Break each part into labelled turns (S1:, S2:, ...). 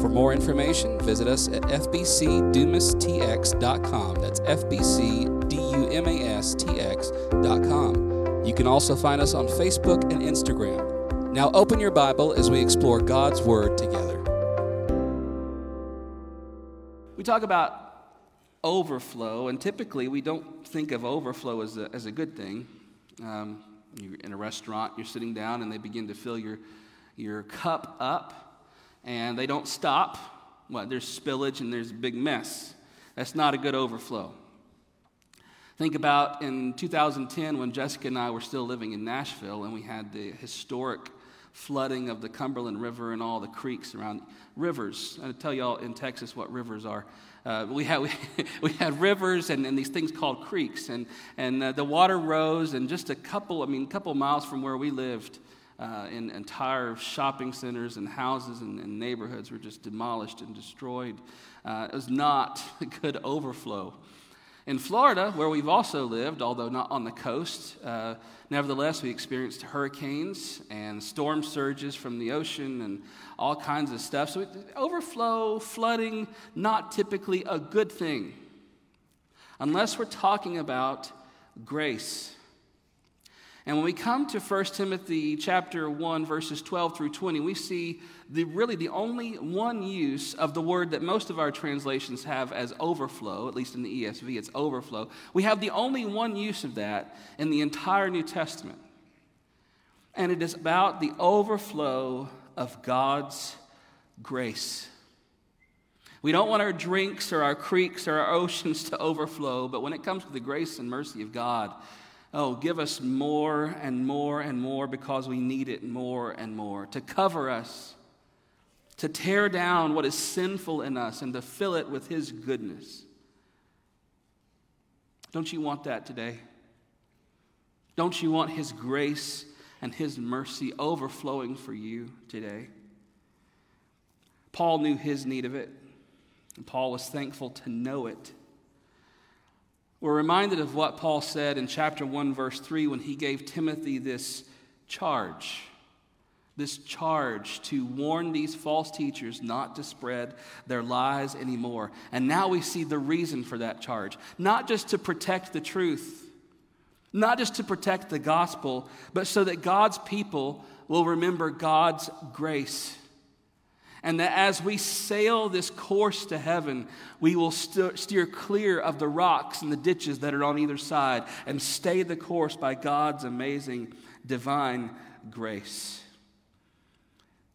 S1: For more information, visit us at fbcdumastx.com. That's fbcdumastx.com. You can also find us on Facebook and Instagram. Now open your Bible as we explore God's Word together. We talk about overflow, and typically we don't think of overflow as a, as a good thing. Um, you're in a restaurant, you're sitting down, and they begin to fill your, your cup up and they don't stop. Well, there's spillage and there's a big mess. That's not a good overflow. Think about in 2010 when Jessica and I were still living in Nashville and we had the historic flooding of the Cumberland River and all the creeks around rivers. I tell y'all in Texas what rivers are. Uh, we, had, we, we, had rivers and, and, these things called creeks, and, and uh, the water rose, and just a couple, I mean, a couple miles from where we lived, uh, in entire shopping centers and houses and, and, neighborhoods were just demolished and destroyed. Uh, it was not a good overflow. In Florida, where we've also lived, although not on the coast, uh, nevertheless, we experienced hurricanes and storm surges from the ocean and all kinds of stuff. So, overflow, flooding, not typically a good thing, unless we're talking about grace and when we come to 1 Timothy chapter 1 verses 12 through 20, we see the really the only one use of the word that most of our translations have as overflow, at least in the ESV it's overflow. We have the only one use of that in the entire New Testament. And it is about the overflow of God's grace. We don't want our drinks or our creeks or our oceans to overflow, but when it comes to the grace and mercy of God, Oh, give us more and more and more because we need it more and more to cover us, to tear down what is sinful in us, and to fill it with His goodness. Don't you want that today? Don't you want His grace and His mercy overflowing for you today? Paul knew his need of it, and Paul was thankful to know it. We're reminded of what Paul said in chapter 1, verse 3, when he gave Timothy this charge. This charge to warn these false teachers not to spread their lies anymore. And now we see the reason for that charge. Not just to protect the truth, not just to protect the gospel, but so that God's people will remember God's grace and that as we sail this course to heaven, we will st- steer clear of the rocks and the ditches that are on either side and stay the course by God's amazing divine grace.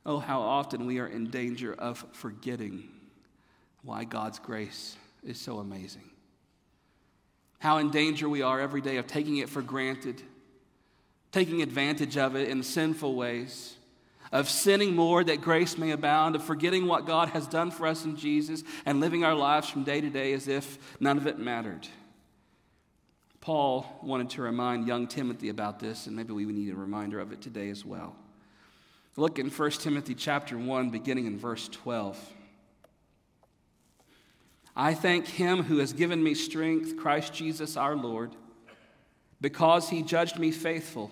S1: Oh, how often we are in danger of forgetting why God's grace is so amazing. How in danger we are every day of taking it for granted, taking advantage of it in sinful ways of sinning more that grace may abound, of forgetting what God has done for us in Jesus, and living our lives from day to day as if none of it mattered. Paul wanted to remind young Timothy about this, and maybe we need a reminder of it today as well. Look in 1 Timothy chapter 1, beginning in verse 12. I thank him who has given me strength, Christ Jesus our Lord, because he judged me faithful,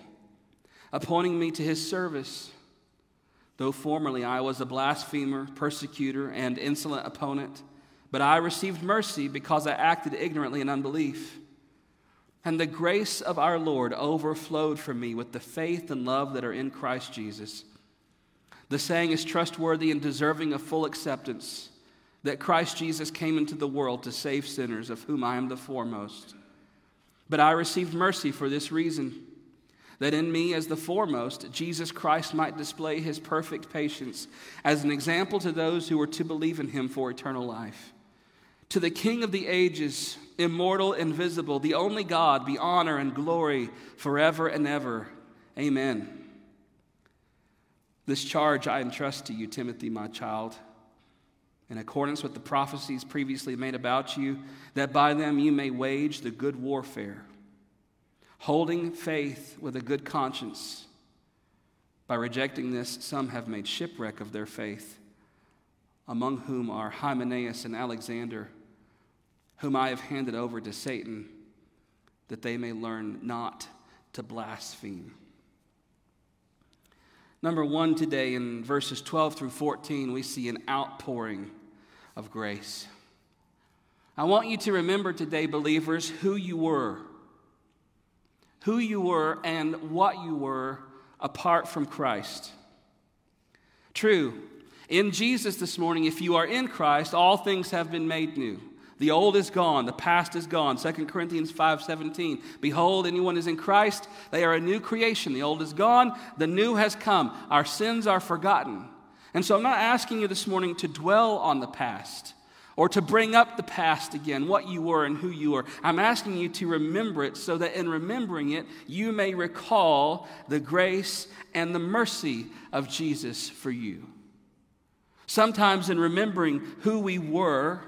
S1: appointing me to his service Though formerly I was a blasphemer, persecutor, and insolent opponent, but I received mercy because I acted ignorantly in unbelief. And the grace of our Lord overflowed from me with the faith and love that are in Christ Jesus. The saying is trustworthy and deserving of full acceptance that Christ Jesus came into the world to save sinners, of whom I am the foremost. But I received mercy for this reason that in me, as the foremost, Jesus Christ might display his perfect patience as an example to those who are to believe in him for eternal life. To the King of the ages, immortal, invisible, the only God, be honor and glory forever and ever. Amen. This charge I entrust to you, Timothy, my child, in accordance with the prophecies previously made about you, that by them you may wage the good warfare, holding faith with a good conscience. By rejecting this, some have made shipwreck of their faith, among whom are Hymenaeus and Alexander, whom I have handed over to Satan, that they may learn not to blaspheme. Number one, today in verses 12 through 14, we see an outpouring of grace. I want you to remember today, believers, who you were. Who you were and what you were apart from Christ. True, in Jesus this morning, if you are in Christ, all things have been made new. The old is gone, the past is gone. 2 Corinthians 5:17. Behold, anyone is in Christ, they are a new creation. The old is gone, the new has come. Our sins are forgotten. And so I'm not asking you this morning to dwell on the past or to bring up the past again, what you were and who you were. I'm asking you to remember it so that in remembering it, you may recall the grace and the mercy of Jesus for you. Sometimes, in remembering who we were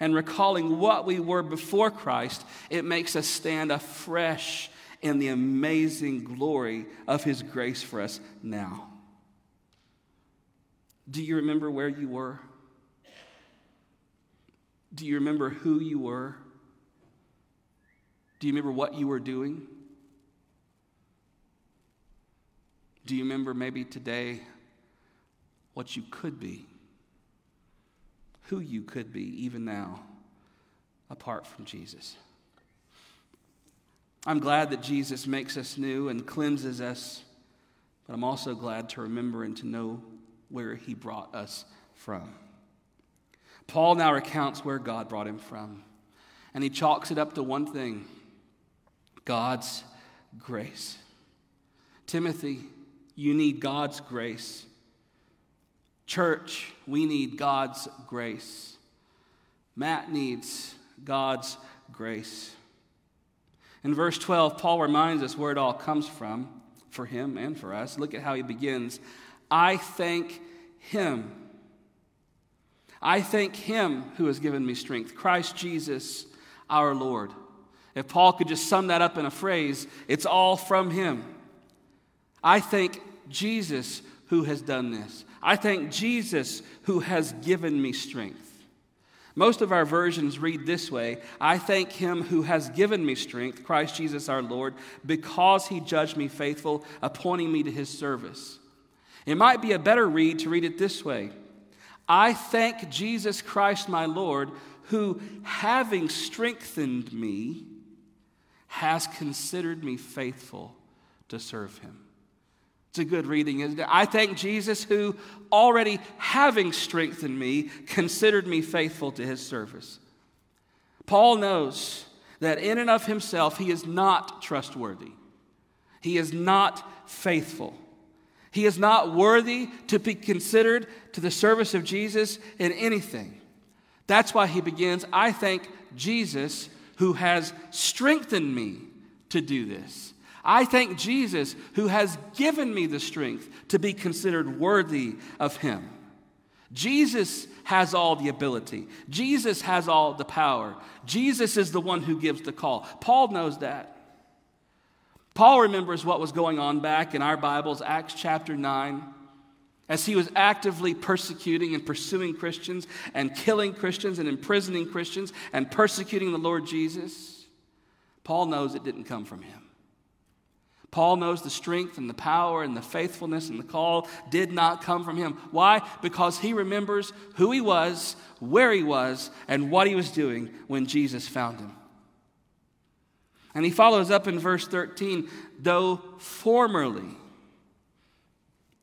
S1: and recalling what we were before Christ, it makes us stand afresh in the amazing glory of His grace for us now. Do you remember where you were? Do you remember who you were? Do you remember what you were doing? Do you remember maybe today what you could be? Who you could be even now apart from Jesus? I'm glad that Jesus makes us new and cleanses us, but I'm also glad to remember and to know where he brought us from. Paul now recounts where God brought him from, and he chalks it up to one thing God's grace. Timothy, you need God's grace. Church, we need God's grace. Matt needs God's grace. In verse 12, Paul reminds us where it all comes from for him and for us. Look at how he begins. I thank him. I thank him who has given me strength, Christ Jesus our Lord. If Paul could just sum that up in a phrase, it's all from him. I thank Jesus who has done this. I thank Jesus who has given me strength. Most of our versions read this way I thank him who has given me strength, Christ Jesus our Lord, because he judged me faithful, appointing me to his service. It might be a better read to read it this way I thank Jesus Christ my Lord, who, having strengthened me, has considered me faithful to serve him. It's a good reading, isn't it? I thank Jesus, who, already having strengthened me, considered me faithful to his service. Paul knows that in and of himself, he is not trustworthy, he is not faithful. He is not worthy to be considered to the service of Jesus in anything. That's why he begins I thank Jesus who has strengthened me to do this. I thank Jesus who has given me the strength to be considered worthy of him. Jesus has all the ability. Jesus has all the power. Jesus is the one who gives the call. Paul knows that. Paul remembers what was going on back in our Bibles, Acts chapter 9, as he was actively persecuting and pursuing Christians and killing Christians and imprisoning Christians and persecuting the Lord Jesus. Paul knows it didn't come from him. Paul knows the strength and the power and the faithfulness and the call did not come from him. Why? Because he remembers who he was, where he was, and what he was doing when Jesus found him. And he follows up in verse 13, though formerly,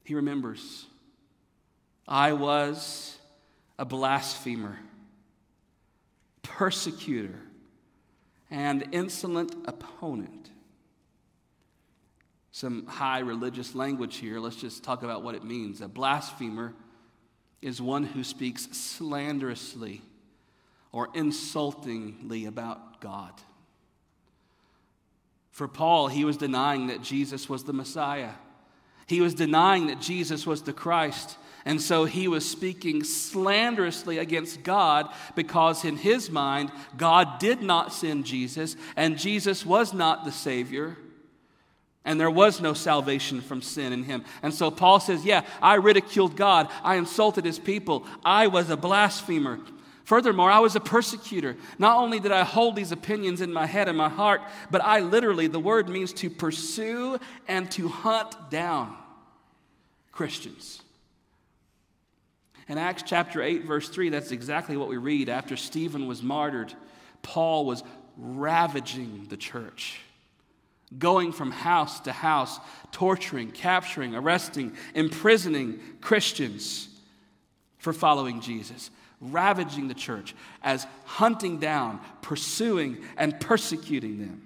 S1: he remembers, I was a blasphemer, persecutor, and insolent opponent. Some high religious language here. Let's just talk about what it means. A blasphemer is one who speaks slanderously or insultingly about God. For Paul, he was denying that Jesus was the Messiah. He was denying that Jesus was the Christ. And so he was speaking slanderously against God because, in his mind, God did not send Jesus and Jesus was not the Savior. And there was no salvation from sin in him. And so Paul says, Yeah, I ridiculed God. I insulted his people. I was a blasphemer. Furthermore, I was a persecutor. Not only did I hold these opinions in my head and my heart, but I literally, the word means to pursue and to hunt down Christians. In Acts chapter 8, verse 3, that's exactly what we read. After Stephen was martyred, Paul was ravaging the church, going from house to house, torturing, capturing, arresting, imprisoning Christians for following Jesus, ravaging the church as hunting down, pursuing, and persecuting them.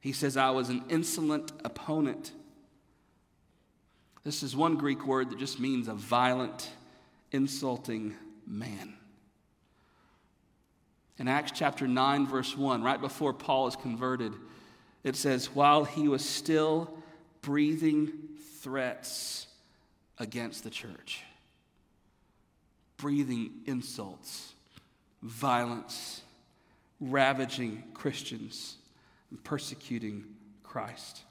S1: He says, I was an insolent opponent this is one Greek word that just means a violent, insulting man. In Acts chapter 9, verse 1, right before Paul is converted, it says, While he was still breathing threats against the church, breathing insults, violence, ravaging Christians, and persecuting Christ.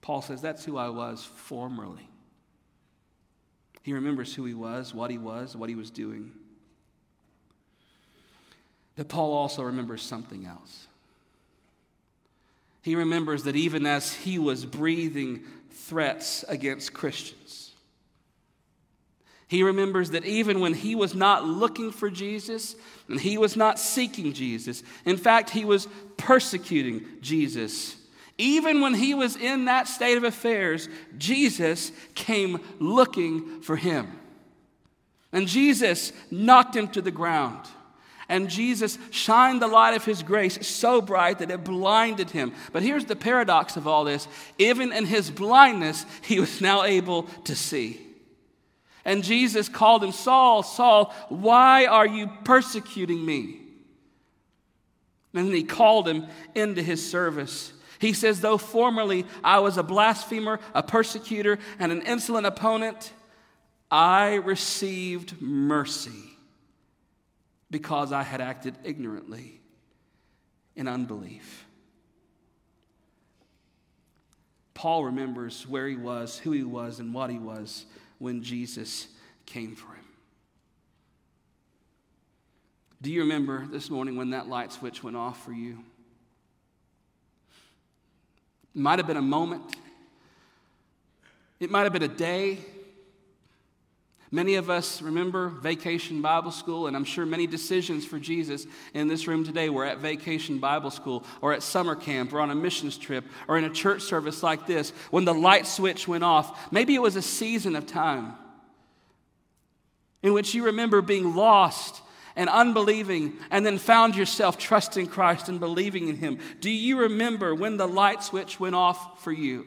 S1: Paul says, That's who I was formerly. He remembers who he was, what he was, what he was doing. But Paul also remembers something else. He remembers that even as he was breathing threats against Christians, he remembers that even when he was not looking for Jesus and he was not seeking Jesus, in fact, he was persecuting Jesus even when he was in that state of affairs, Jesus came looking for him. And Jesus knocked him to the ground. And Jesus shined the light of his grace so bright that it blinded him. But here's the paradox of all this even in his blindness, he was now able to see. And Jesus called him, Saul, Saul, why are you persecuting me? And then he called him into his service. He says, Though formerly I was a blasphemer, a persecutor, and an insolent opponent, I received mercy because I had acted ignorantly in unbelief. Paul remembers where he was, who he was, and what he was when Jesus came for him. Do you remember this morning when that light switch went off for you? It might have been a moment, it might have been a day. Many of us remember vacation Bible school, and I'm sure many decisions for Jesus in this room today were at vacation Bible school, or at summer camp, or on a missions trip, or in a church service like this when the light switch went off. Maybe it was a season of time in which you remember being lost and unbelieving, and then found yourself trusting Christ and believing in Him. Do you remember when the light switch went off for you?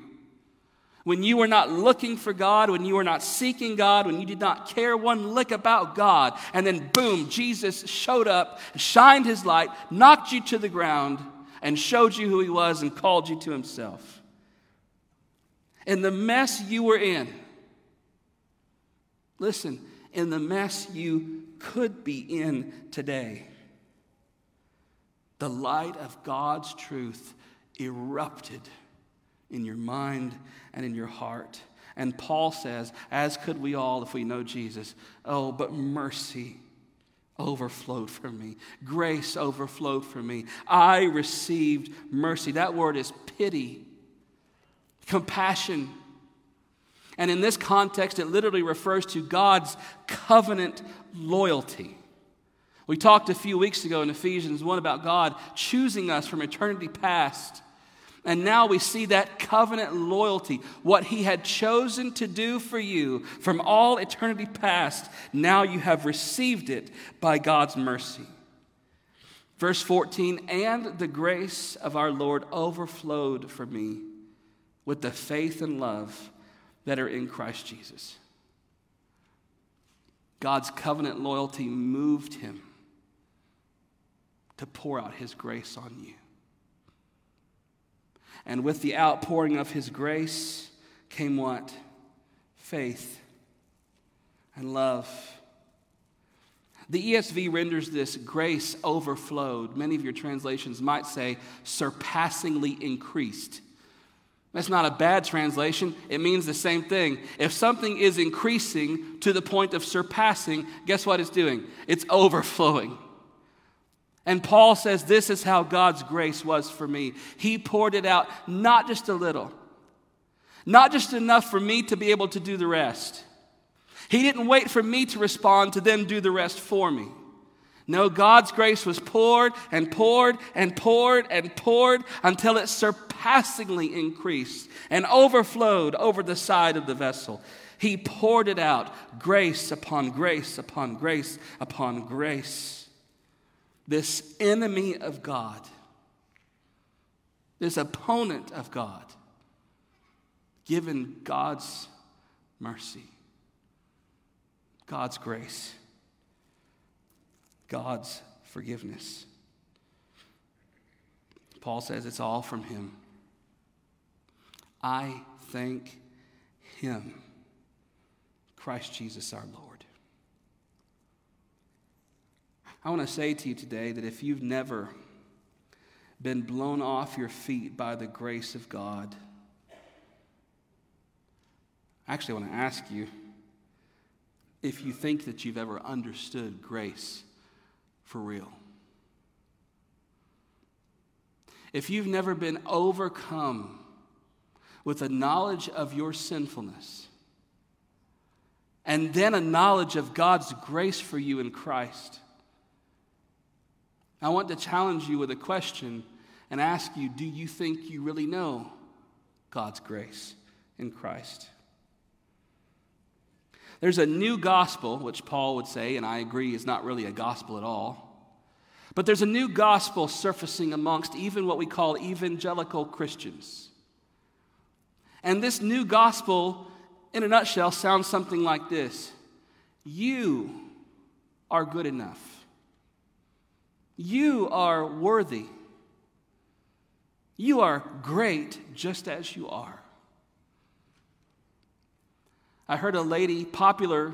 S1: When you were not looking for God, when you were not seeking God, when you did not care one lick about God, and then boom, Jesus showed up, shined His light, knocked you to the ground, and showed you who He was and called you to Himself. In the mess you were in, listen, in the mess you could be in today. The light of God's truth erupted in your mind and in your heart. And Paul says, as could we all if we know Jesus, oh, but mercy overflowed for me. Grace overflowed for me. I received mercy. That word is pity, compassion and in this context, it literally refers to God's covenant loyalty. We talked a few weeks ago in Ephesians 1 about God choosing us from eternity past. And now we see that covenant loyalty, what He had chosen to do for you from all eternity past. Now you have received it by God's mercy. Verse 14, and the grace of our Lord overflowed for me with the faith and love that are in Christ Jesus. God's covenant loyalty moved him to pour out his grace on you. And with the outpouring of his grace came what? faith, and love. The ESV renders this grace overflowed. Many of your translations might say surpassingly increased. That's not a bad translation. It means the same thing. If something is increasing to the point of surpassing, guess what it's doing? It's overflowing. And Paul says, This is how God's grace was for me. He poured it out, not just a little, not just enough for me to be able to do the rest. He didn't wait for me to respond to then do the rest for me. No, God's grace was poured and poured and poured and poured until it surpassingly increased and overflowed over the side of the vessel. He poured it out, grace upon grace upon grace upon grace. This enemy of God, this opponent of God, given God's mercy, God's grace. God's forgiveness. Paul says it's all from Him. I thank Him, Christ Jesus our Lord. I want to say to you today that if you've never been blown off your feet by the grace of God, I actually want to ask you if you think that you've ever understood grace for real. If you've never been overcome with a knowledge of your sinfulness, and then a knowledge of God's grace for you in Christ, I want to challenge you with a question and ask you do you think you really know God's grace in Christ? There's a new gospel, which Paul would say, and I agree is not really a gospel at all. But there's a new gospel surfacing amongst even what we call evangelical Christians. And this new gospel, in a nutshell, sounds something like this You are good enough, you are worthy, you are great just as you are. I heard a lady, popular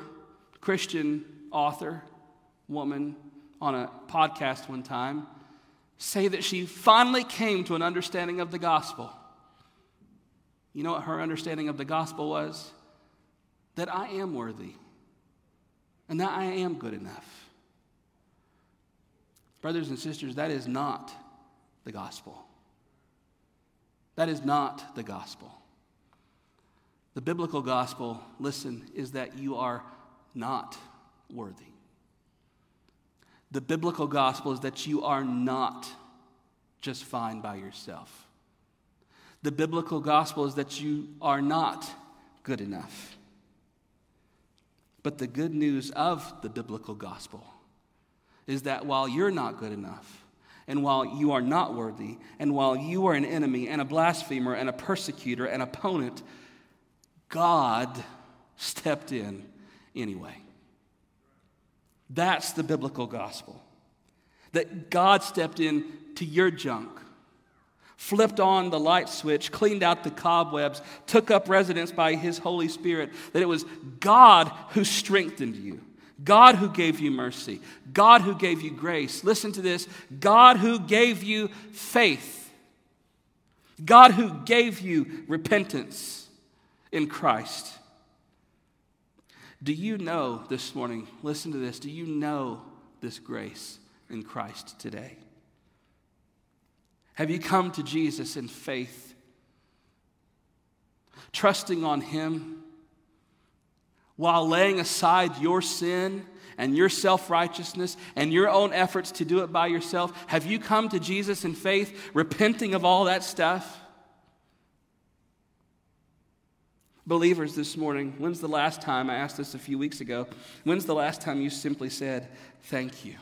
S1: Christian author, woman, on a podcast one time say that she finally came to an understanding of the gospel. You know what her understanding of the gospel was? That I am worthy and that I am good enough. Brothers and sisters, that is not the gospel. That is not the gospel. The biblical gospel, listen, is that you are not worthy. The biblical gospel is that you are not just fine by yourself. The biblical gospel is that you are not good enough. But the good news of the biblical gospel is that while you're not good enough, and while you are not worthy, and while you are an enemy and a blasphemer and a persecutor and opponent, God stepped in anyway. That's the biblical gospel. That God stepped in to your junk, flipped on the light switch, cleaned out the cobwebs, took up residence by his Holy Spirit. That it was God who strengthened you, God who gave you mercy, God who gave you grace. Listen to this God who gave you faith, God who gave you repentance in Christ. Do you know this morning, listen to this, do you know this grace in Christ today? Have you come to Jesus in faith, trusting on Him while laying aside your sin and your self righteousness and your own efforts to do it by yourself? Have you come to Jesus in faith, repenting of all that stuff? Believers, this morning, when's the last time, I asked this a few weeks ago, when's the last time you simply said, Thank you?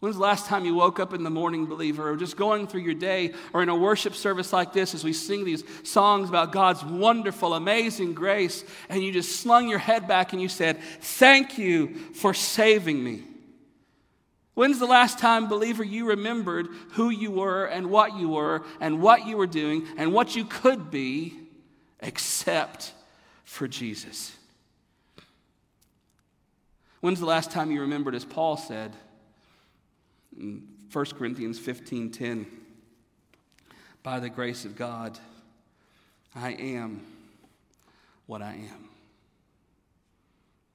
S1: When's the last time you woke up in the morning, believer, or just going through your day, or in a worship service like this as we sing these songs about God's wonderful, amazing grace, and you just slung your head back and you said, Thank you for saving me? When's the last time, believer, you remembered who you were and what you were and what you were doing and what you could be except for Jesus. When's the last time you remembered, as Paul said 1 Corinthians 15 10, by the grace of God, I am what I am?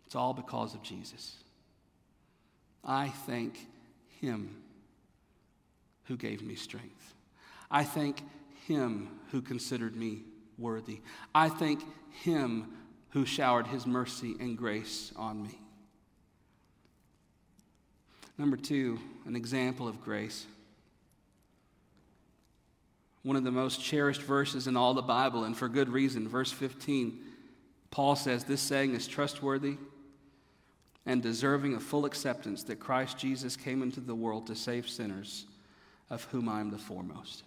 S1: It's all because of Jesus. I thank Him who gave me strength. I thank Him who considered me worthy. I thank Him who showered His mercy and grace on me. Number two, an example of grace. One of the most cherished verses in all the Bible, and for good reason. Verse 15, Paul says, This saying is trustworthy and deserving of full acceptance that Christ Jesus came into the world to save sinners, of whom I am the foremost.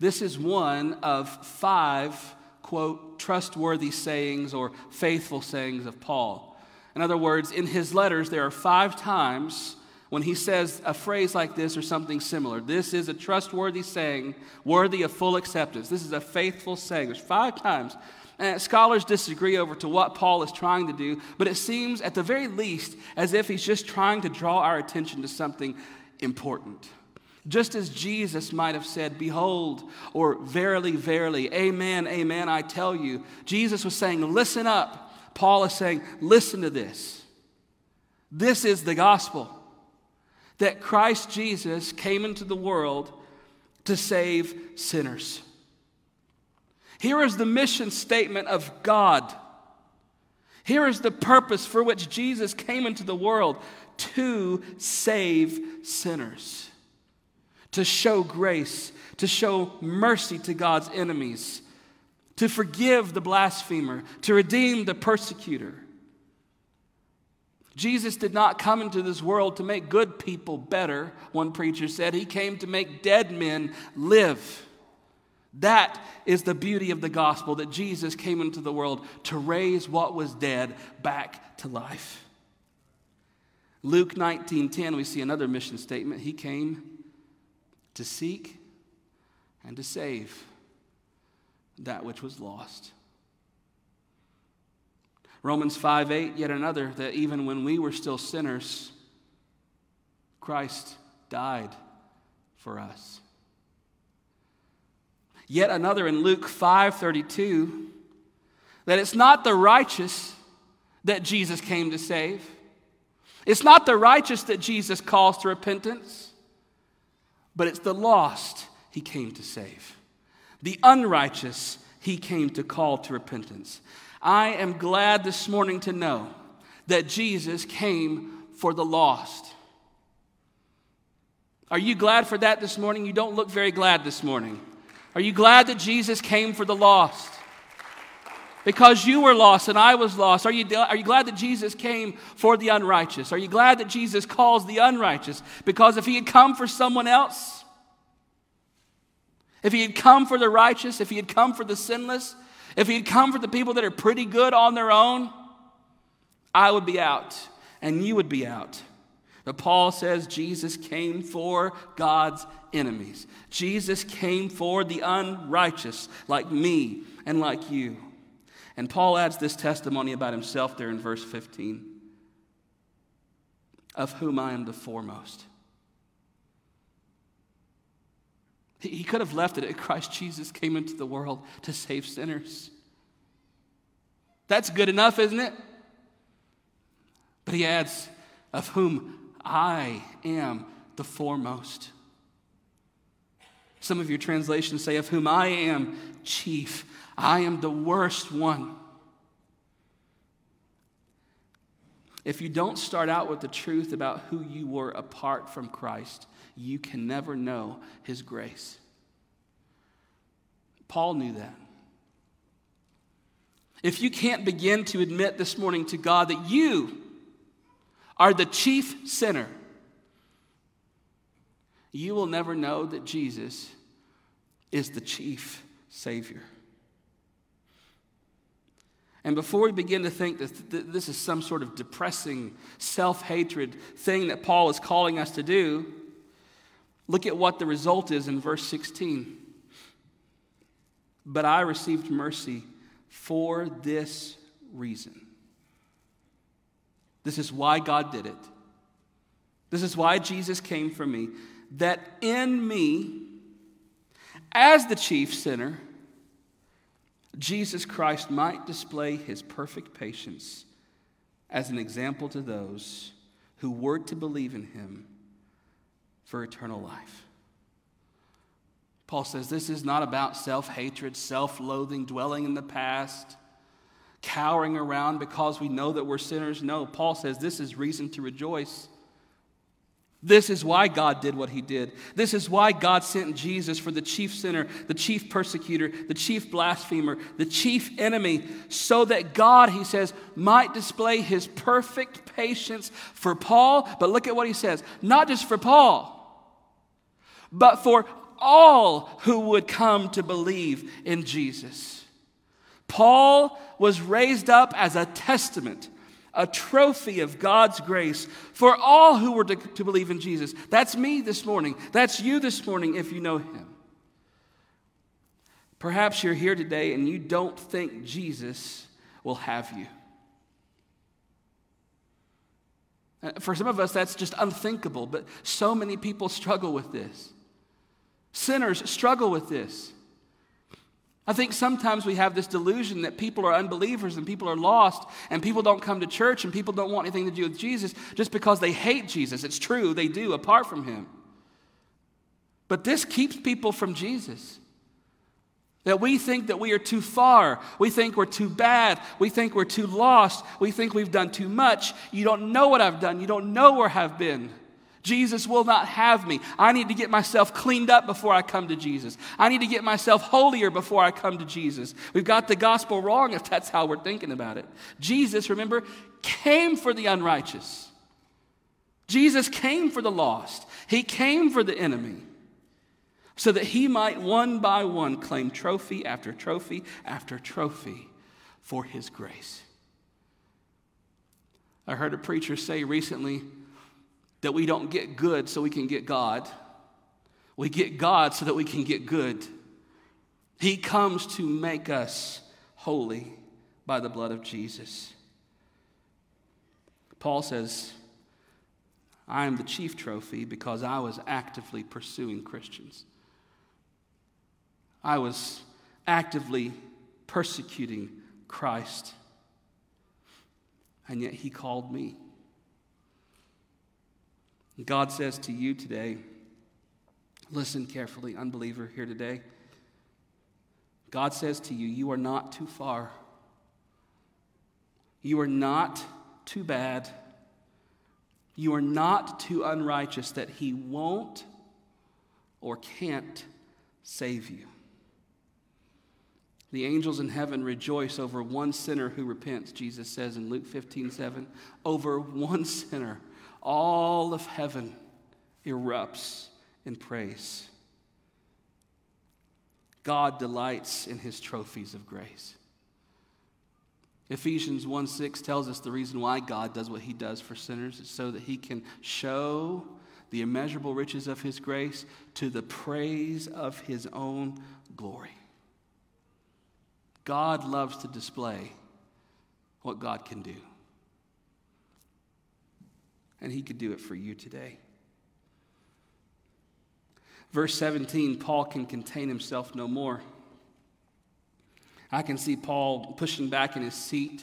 S1: This is one of five, quote, trustworthy sayings or faithful sayings of Paul. In other words, in his letters, there are five times when he says a phrase like this or something similar. This is a trustworthy saying, worthy of full acceptance. This is a faithful saying. There's five times. And scholars disagree over to what Paul is trying to do, but it seems at the very least as if he's just trying to draw our attention to something important. Just as Jesus might have said, Behold, or verily, verily, amen, amen, I tell you. Jesus was saying, Listen up. Paul is saying, listen to this. This is the gospel that Christ Jesus came into the world to save sinners. Here is the mission statement of God. Here is the purpose for which Jesus came into the world to save sinners, to show grace, to show mercy to God's enemies, to forgive the blasphemer, to redeem the persecutor. Jesus did not come into this world to make good people better, one preacher said. He came to make dead men live. That is the beauty of the gospel that Jesus came into the world to raise what was dead back to life. Luke 19:10 we see another mission statement. He came to seek and to save that which was lost. Romans 5 8, yet another, that even when we were still sinners, Christ died for us. Yet another in Luke 5 32, that it's not the righteous that Jesus came to save. It's not the righteous that Jesus calls to repentance, but it's the lost he came to save. The unrighteous he came to call to repentance. I am glad this morning to know that Jesus came for the lost. Are you glad for that this morning? You don't look very glad this morning. Are you glad that Jesus came for the lost? Because you were lost and I was lost. Are you, are you glad that Jesus came for the unrighteous? Are you glad that Jesus calls the unrighteous? Because if he had come for someone else, if he had come for the righteous, if he had come for the sinless, if he had come for the people that are pretty good on their own, I would be out and you would be out. But Paul says Jesus came for God's enemies. Jesus came for the unrighteous, like me and like you. And Paul adds this testimony about himself there in verse 15 of whom I am the foremost. He could have left it at Christ Jesus came into the world to save sinners. That's good enough, isn't it? But he adds, of whom I am the foremost. Some of your translations say, of whom I am chief. I am the worst one. If you don't start out with the truth about who you were apart from Christ, you can never know his grace. Paul knew that. If you can't begin to admit this morning to God that you are the chief sinner, you will never know that Jesus is the chief Savior. And before we begin to think that this is some sort of depressing, self hatred thing that Paul is calling us to do, Look at what the result is in verse 16. but I received mercy for this reason. This is why God did it. This is why Jesus came for me, that in me, as the chief sinner, Jesus Christ might display his perfect patience as an example to those who were to believe in him for eternal life. Paul says this is not about self hatred, self loathing, dwelling in the past, cowering around because we know that we're sinners. No, Paul says this is reason to rejoice. This is why God did what he did. This is why God sent Jesus for the chief sinner, the chief persecutor, the chief blasphemer, the chief enemy, so that God, he says, might display his perfect patience for Paul. But look at what he says not just for Paul, but for all who would come to believe in Jesus. Paul was raised up as a testament a trophy of God's grace for all who were to, to believe in Jesus. That's me this morning. That's you this morning if you know Him. Perhaps you're here today and you don't think Jesus will have you. Uh, for some of us, that's just unthinkable, but so many people struggle with this. Sinners struggle with this. I think sometimes we have this delusion that people are unbelievers and people are lost and people don't come to church and people don't want anything to do with Jesus just because they hate Jesus. It's true, they do, apart from Him. But this keeps people from Jesus. That we think that we are too far. We think we're too bad. We think we're too lost. We think we've done too much. You don't know what I've done. You don't know where I've been. Jesus will not have me. I need to get myself cleaned up before I come to Jesus. I need to get myself holier before I come to Jesus. We've got the gospel wrong if that's how we're thinking about it. Jesus, remember, came for the unrighteous. Jesus came for the lost. He came for the enemy so that he might one by one claim trophy after trophy after trophy for his grace. I heard a preacher say recently, that we don't get good so we can get God. We get God so that we can get good. He comes to make us holy by the blood of Jesus. Paul says, I am the chief trophy because I was actively pursuing Christians. I was actively persecuting Christ. And yet he called me. God says to you today, listen carefully, unbeliever here today. God says to you, you are not too far. You are not too bad. You are not too unrighteous that He won't or can't save you. The angels in heaven rejoice over one sinner who repents, Jesus says in Luke 15 7. Over one sinner all of heaven erupts in praise. God delights in his trophies of grace. Ephesians 1 6 tells us the reason why God does what he does for sinners is so that he can show the immeasurable riches of his grace to the praise of his own glory. God loves to display what God can do and He could do it for you today. Verse 17, Paul can contain himself no more. I can see Paul pushing back in his seat,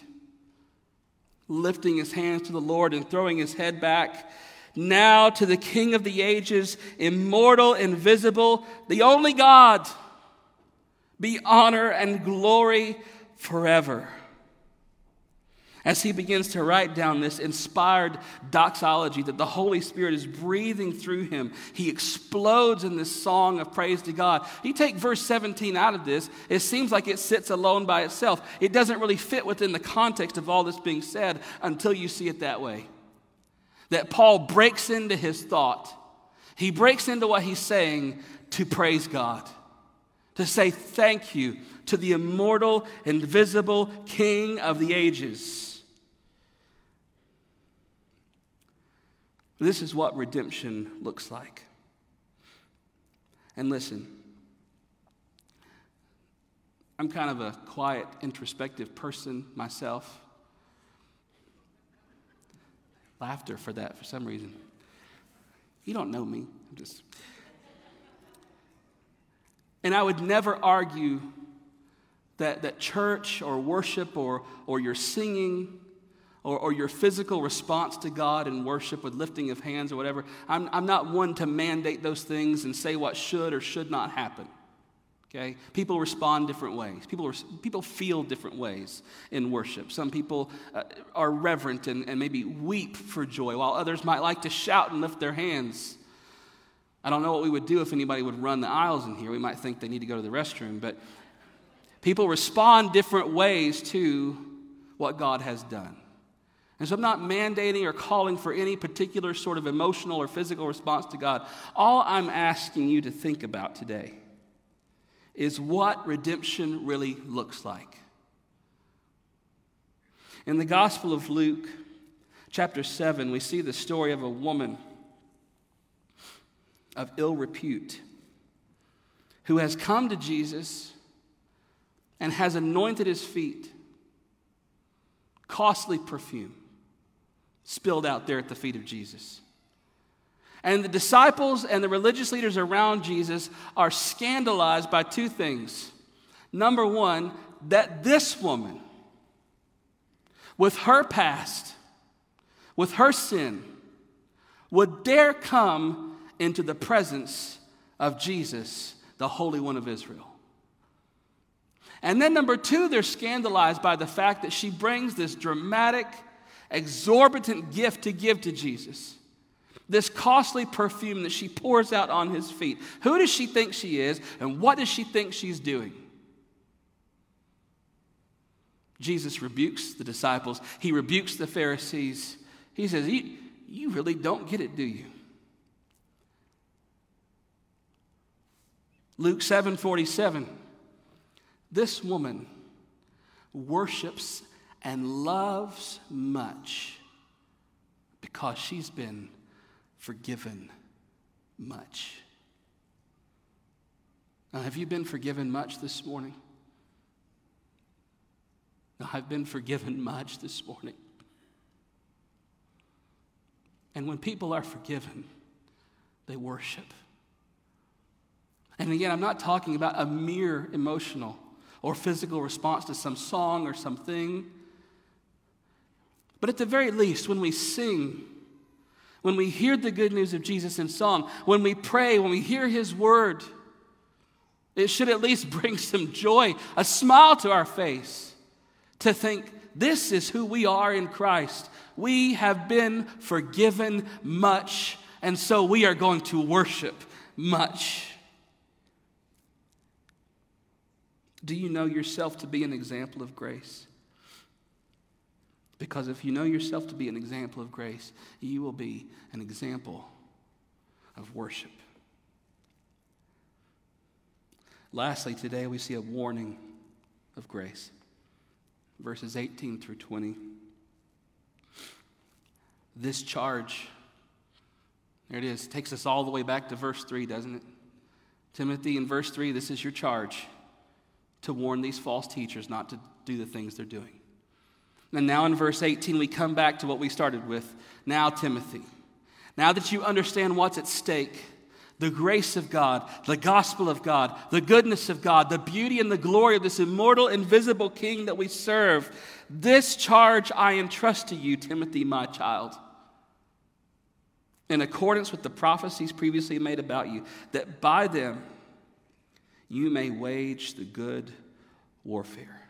S1: lifting his hands to the Lord and throwing his head back. Now to the King of the ages, immortal, invisible, the only God, be honor and glory forever as he begins to write down this inspired doxology that the Holy Spirit is breathing through him, he explodes in this song of praise to God. You take verse 17 out of this, it seems like it sits alone by itself. It doesn't really fit within the context of all this being said until you see it that way. That Paul breaks into his thought, he breaks into what he's saying to praise God, to say thank you to the immortal, invisible King of the ages. This is what redemption looks like. And listen, I'm kind of a quiet, introspective person myself. Laughter for that for some reason. You don't know me. I'm just. And I would never argue that, that church or worship or, or your singing or, or your physical response to God in worship with lifting of hands or whatever, I'm, I'm not one to mandate those things and say what should or should not happen. Okay? People respond different ways. People, people feel different ways in worship. Some people uh, are reverent and, and maybe weep for joy, while others might like to shout and lift their hands. I don't know what we would do if anybody would run the aisles in here. We might think they need to go to the restroom, but people respond different ways to what God has done. And so I'm not mandating or calling for any particular sort of emotional or physical response to God. All I'm asking you to think about today is what redemption really looks like. In the Gospel of Luke, chapter 7, we see the story of a woman of ill repute who has come to Jesus and has anointed his feet, costly perfume spilled out there at the feet of Jesus. And the disciples and the religious leaders around Jesus are scandalized by two things. Number one, that this woman, with her past, with her sin, would dare come into the presence of Jesus, the Holy One of Israel. And then, number two, they're scandalized by the fact that she brings this dramatic, exorbitant gift to give to Jesus this costly perfume that she pours out on his feet. Who does she think she is, and what does she think she's doing? Jesus rebukes the disciples, he rebukes the Pharisees. He says, You, you really don't get it, do you? Luke 7 47. This woman worships and loves much because she's been forgiven much. Now, have you been forgiven much this morning? Now, I've been forgiven much this morning. And when people are forgiven, they worship. And again, I'm not talking about a mere emotional or physical response to some song or something. But at the very least, when we sing when we hear the good news of Jesus in song, when we pray, when we hear his word, it should at least bring some joy, a smile to our face to think this is who we are in Christ. We have been forgiven much, and so we are going to worship much. Do you know yourself to be an example of grace? Because if you know yourself to be an example of grace, you will be an example of worship. Lastly, today we see a warning of grace. Verses 18 through 20. This charge, there it is, takes us all the way back to verse 3, doesn't it? Timothy, in verse 3, this is your charge to warn these false teachers not to do the things they're doing. And now in verse 18, we come back to what we started with. Now, Timothy, now that you understand what's at stake, the grace of God, the gospel of God, the goodness of God, the beauty and the glory of this immortal, invisible King that we serve, this charge I entrust to you, Timothy, my child, in accordance with the prophecies previously made about you, that by them you may wage the good warfare.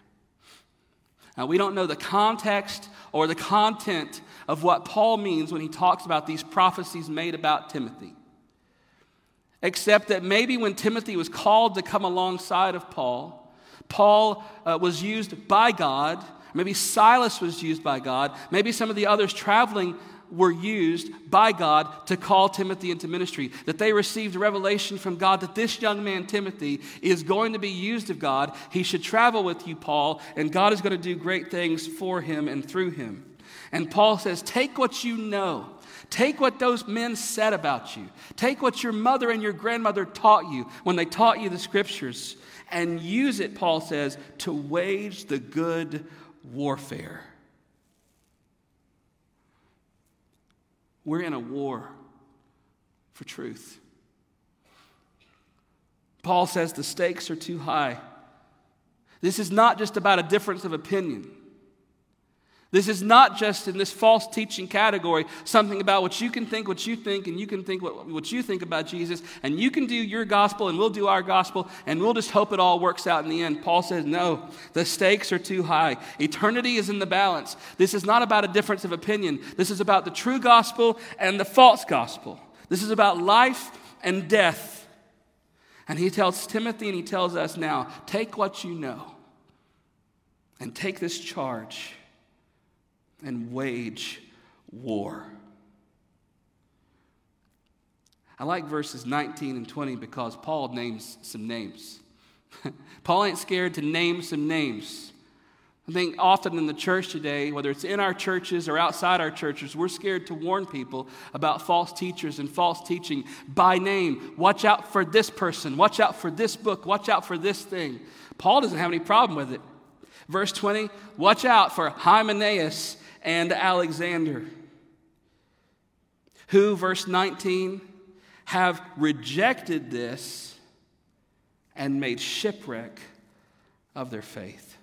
S1: Now, we don't know the context or the content of what Paul means when he talks about these prophecies made about Timothy. Except that maybe when Timothy was called to come alongside of Paul, Paul uh, was used by God. Maybe Silas was used by God. Maybe some of the others traveling were used by God to call Timothy into ministry. That they received revelation from God that this young man, Timothy, is going to be used of God. He should travel with you, Paul, and God is going to do great things for him and through him. And Paul says, Take what you know. Take what those men said about you. Take what your mother and your grandmother taught you when they taught you the scriptures and use it, Paul says, to wage the good warfare. We're in a war for truth. Paul says the stakes are too high. This is not just about a difference of opinion. This is not just in this false teaching category, something about what you can think, what you think, and you can think what, what you think about Jesus, and you can do your gospel, and we'll do our gospel, and we'll just hope it all works out in the end. Paul says, no, the stakes are too high. Eternity is in the balance. This is not about a difference of opinion. This is about the true gospel and the false gospel. This is about life and death. And he tells Timothy and he tells us now take what you know and take this charge and wage war. I like verses 19 and 20 because Paul names some names. Paul ain't scared to name some names. I think often in the church today, whether it's in our churches or outside our churches, we're scared to warn people about false teachers and false teaching by name. Watch out for this person. Watch out for this book. Watch out for this thing. Paul doesn't have any problem with it. Verse 20, watch out for Hymenaeus and Alexander, who, verse 19, have rejected this and made shipwreck of their faith.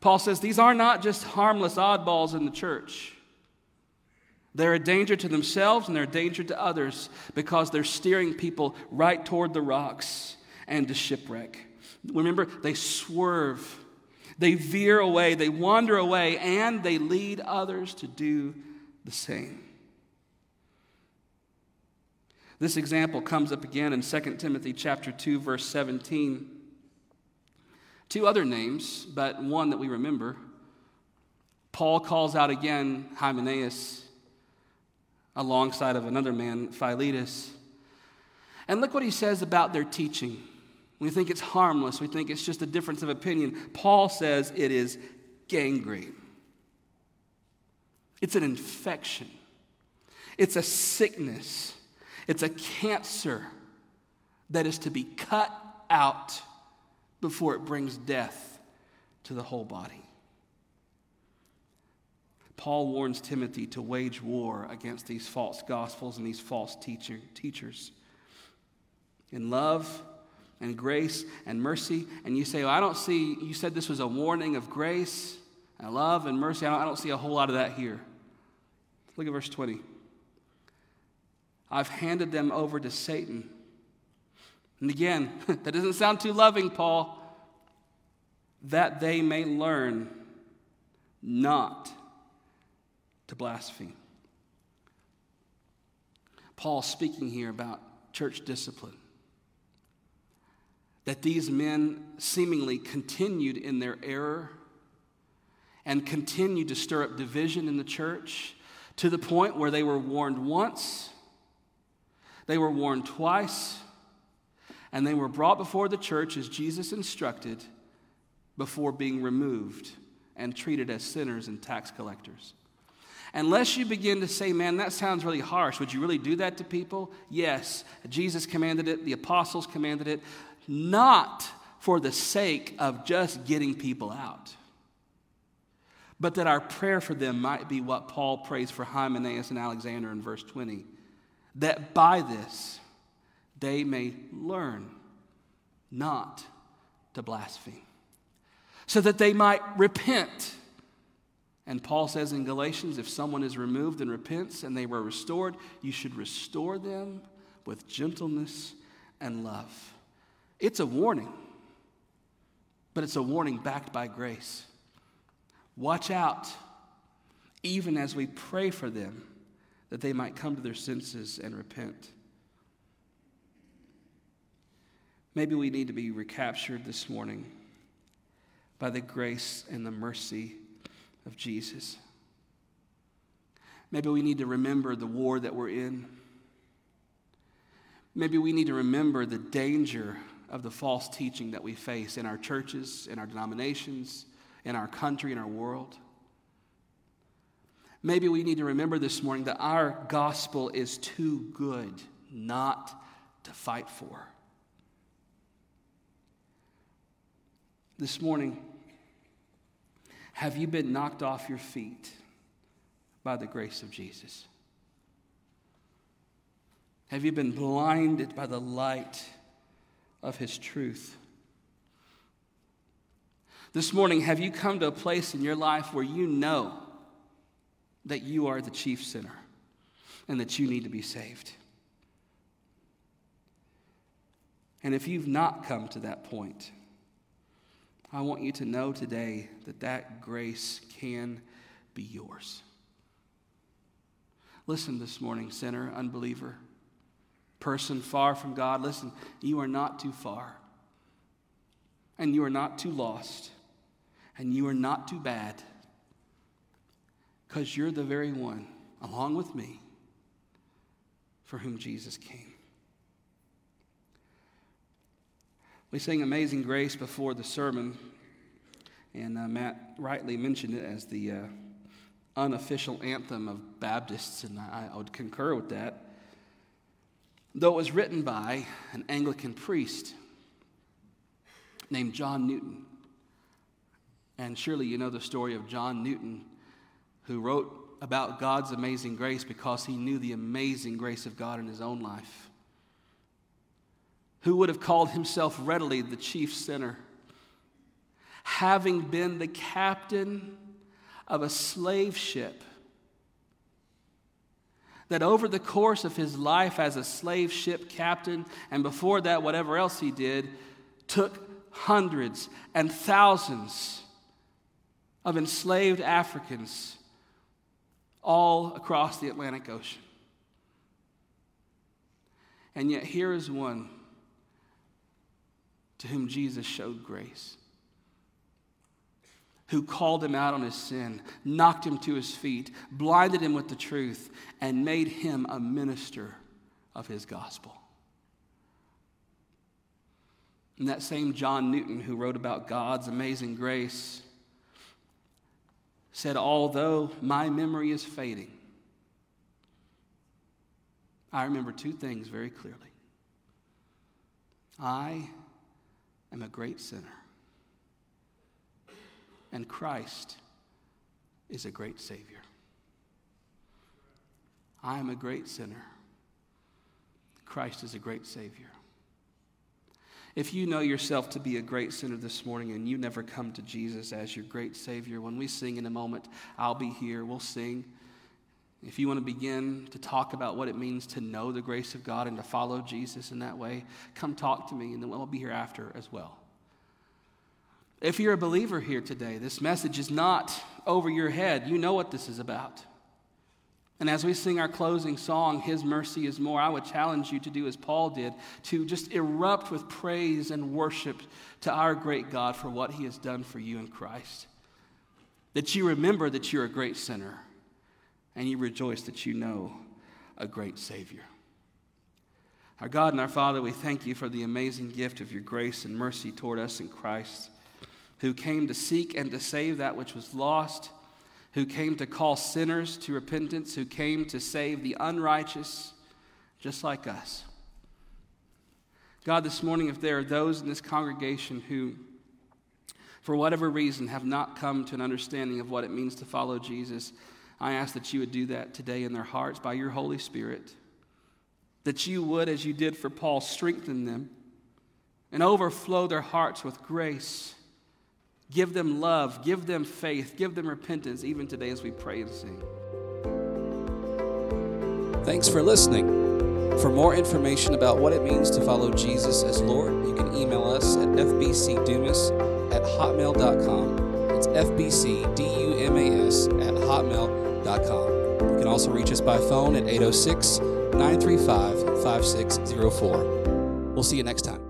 S1: Paul says these are not just harmless oddballs in the church. They're a danger to themselves and they're a danger to others because they're steering people right toward the rocks and to shipwreck. Remember, they swerve they veer away, they wander away, and they lead others to do the same. This example comes up again in 2 Timothy chapter 2 verse 17. Two other names, but one that we remember. Paul calls out again Hymenaeus alongside of another man, Philetus. And look what he says about their teaching. We think it's harmless. We think it's just a difference of opinion. Paul says it is gangrene. It's an infection. It's a sickness. It's a cancer that is to be cut out before it brings death to the whole body. Paul warns Timothy to wage war against these false gospels and these false teacher, teachers. In love, and grace and mercy, and you say, well, I don't see, you said this was a warning of grace and love and mercy. I don't, I don't see a whole lot of that here. Look at verse 20. I've handed them over to Satan. And again, that doesn't sound too loving, Paul. That they may learn not to blaspheme. Paul speaking here about church discipline that these men seemingly continued in their error and continued to stir up division in the church to the point where they were warned once, they were warned twice, and they were brought before the church as Jesus instructed before being removed and treated as sinners and tax collectors. Unless you begin to say, man, that sounds really harsh. Would you really do that to people? Yes. Jesus commanded it, the apostles commanded it not for the sake of just getting people out, but that our prayer for them might be what Paul prays for Hymenaeus and Alexander in verse 20 that by this they may learn not to blaspheme, so that they might repent. And Paul says in Galatians if someone is removed and repents and they were restored, you should restore them with gentleness and love. It's a warning, but it's a warning backed by grace. Watch out, even as we pray for them, that they might come to their senses and repent. Maybe we need to be recaptured this morning by the grace and the mercy of Jesus. Maybe we need to remember the war that we're in. Maybe we need to remember the danger of the false teaching that we face in our churches, in our denominations, in our country, in our world. Maybe we need to remember this morning that our gospel is too good not to fight for. This morning, have you been knocked off your feet by the grace of Jesus? Have you been blinded by the light of His truth? This morning, have you come to a place in your life where you know that you are the chief sinner and that you need to be saved? And if you've not come to that point, I want you to know today that that grace can be yours. Listen this morning, sinner, unbeliever, person far from God. Listen, you are not too far, and you are not too lost, and you are not too bad, because you're the very one, along with me, for whom Jesus came. We sang Amazing Grace before the sermon, and uh, Matt rightly mentioned it as the uh, unofficial anthem of Baptists, and I, I would concur with that. Though it was written by an Anglican priest named John Newton. And surely you know the story of John Newton, who wrote about God's amazing grace because he knew the amazing grace of God in his own life who would have called himself readily the chief sinner, having been the captain of a slave ship that over the course of his life as a slave ship captain, and before that, whatever else he did, took hundreds and thousands of enslaved Africans all across the Atlantic Ocean. And yet, here is one to whom Jesus showed grace, who called him out on his sin, knocked him to his feet, blinded him with the truth, and made him a minister of his gospel. And that same John Newton, who wrote about God's amazing grace, said, Although my memory is fading, I remember two things very clearly. I am a great sinner. And Christ is a great Savior. I am a great sinner. Christ is a great Savior. If you know yourself to be a great sinner this morning and you never come to Jesus as your great Savior, when we sing in a moment, I'll be here, we'll sing. If you want to begin to talk about what it means to know the grace of God and to follow Jesus in that way, come talk to me, and then we'll be here after as well. If you're a believer here today, this message is not over your head. You know what this is about. And as we sing our closing song, His Mercy is More, I would challenge you to do as Paul did, to just erupt with praise and worship to our great God for what He has done for you in Christ. That you remember that you're a great sinner and you rejoice that you know a great Savior. Our God and our Father, we thank you for the amazing gift of your grace and mercy toward us in Christ, who came to seek and to save that which was lost, who came to call sinners to repentance, who came to save the unrighteous, just like us. God, this morning, if there are those in this congregation who, for whatever reason, have not come to an understanding of what it means to follow Jesus, I ask that you would do that today in their hearts by your Holy Spirit. That you would, as you did for Paul, strengthen them and overflow their hearts with grace. Give them love, give them faith, give them repentance, even today as we pray and sing.
S2: Thanks for listening. For more information about what it means to follow Jesus as Lord, you can email us at fbcdumas at hotmail.com. It's fbcdumas at hotmail.com you can also reach us by phone at 806 935 5604. We'll see you next time.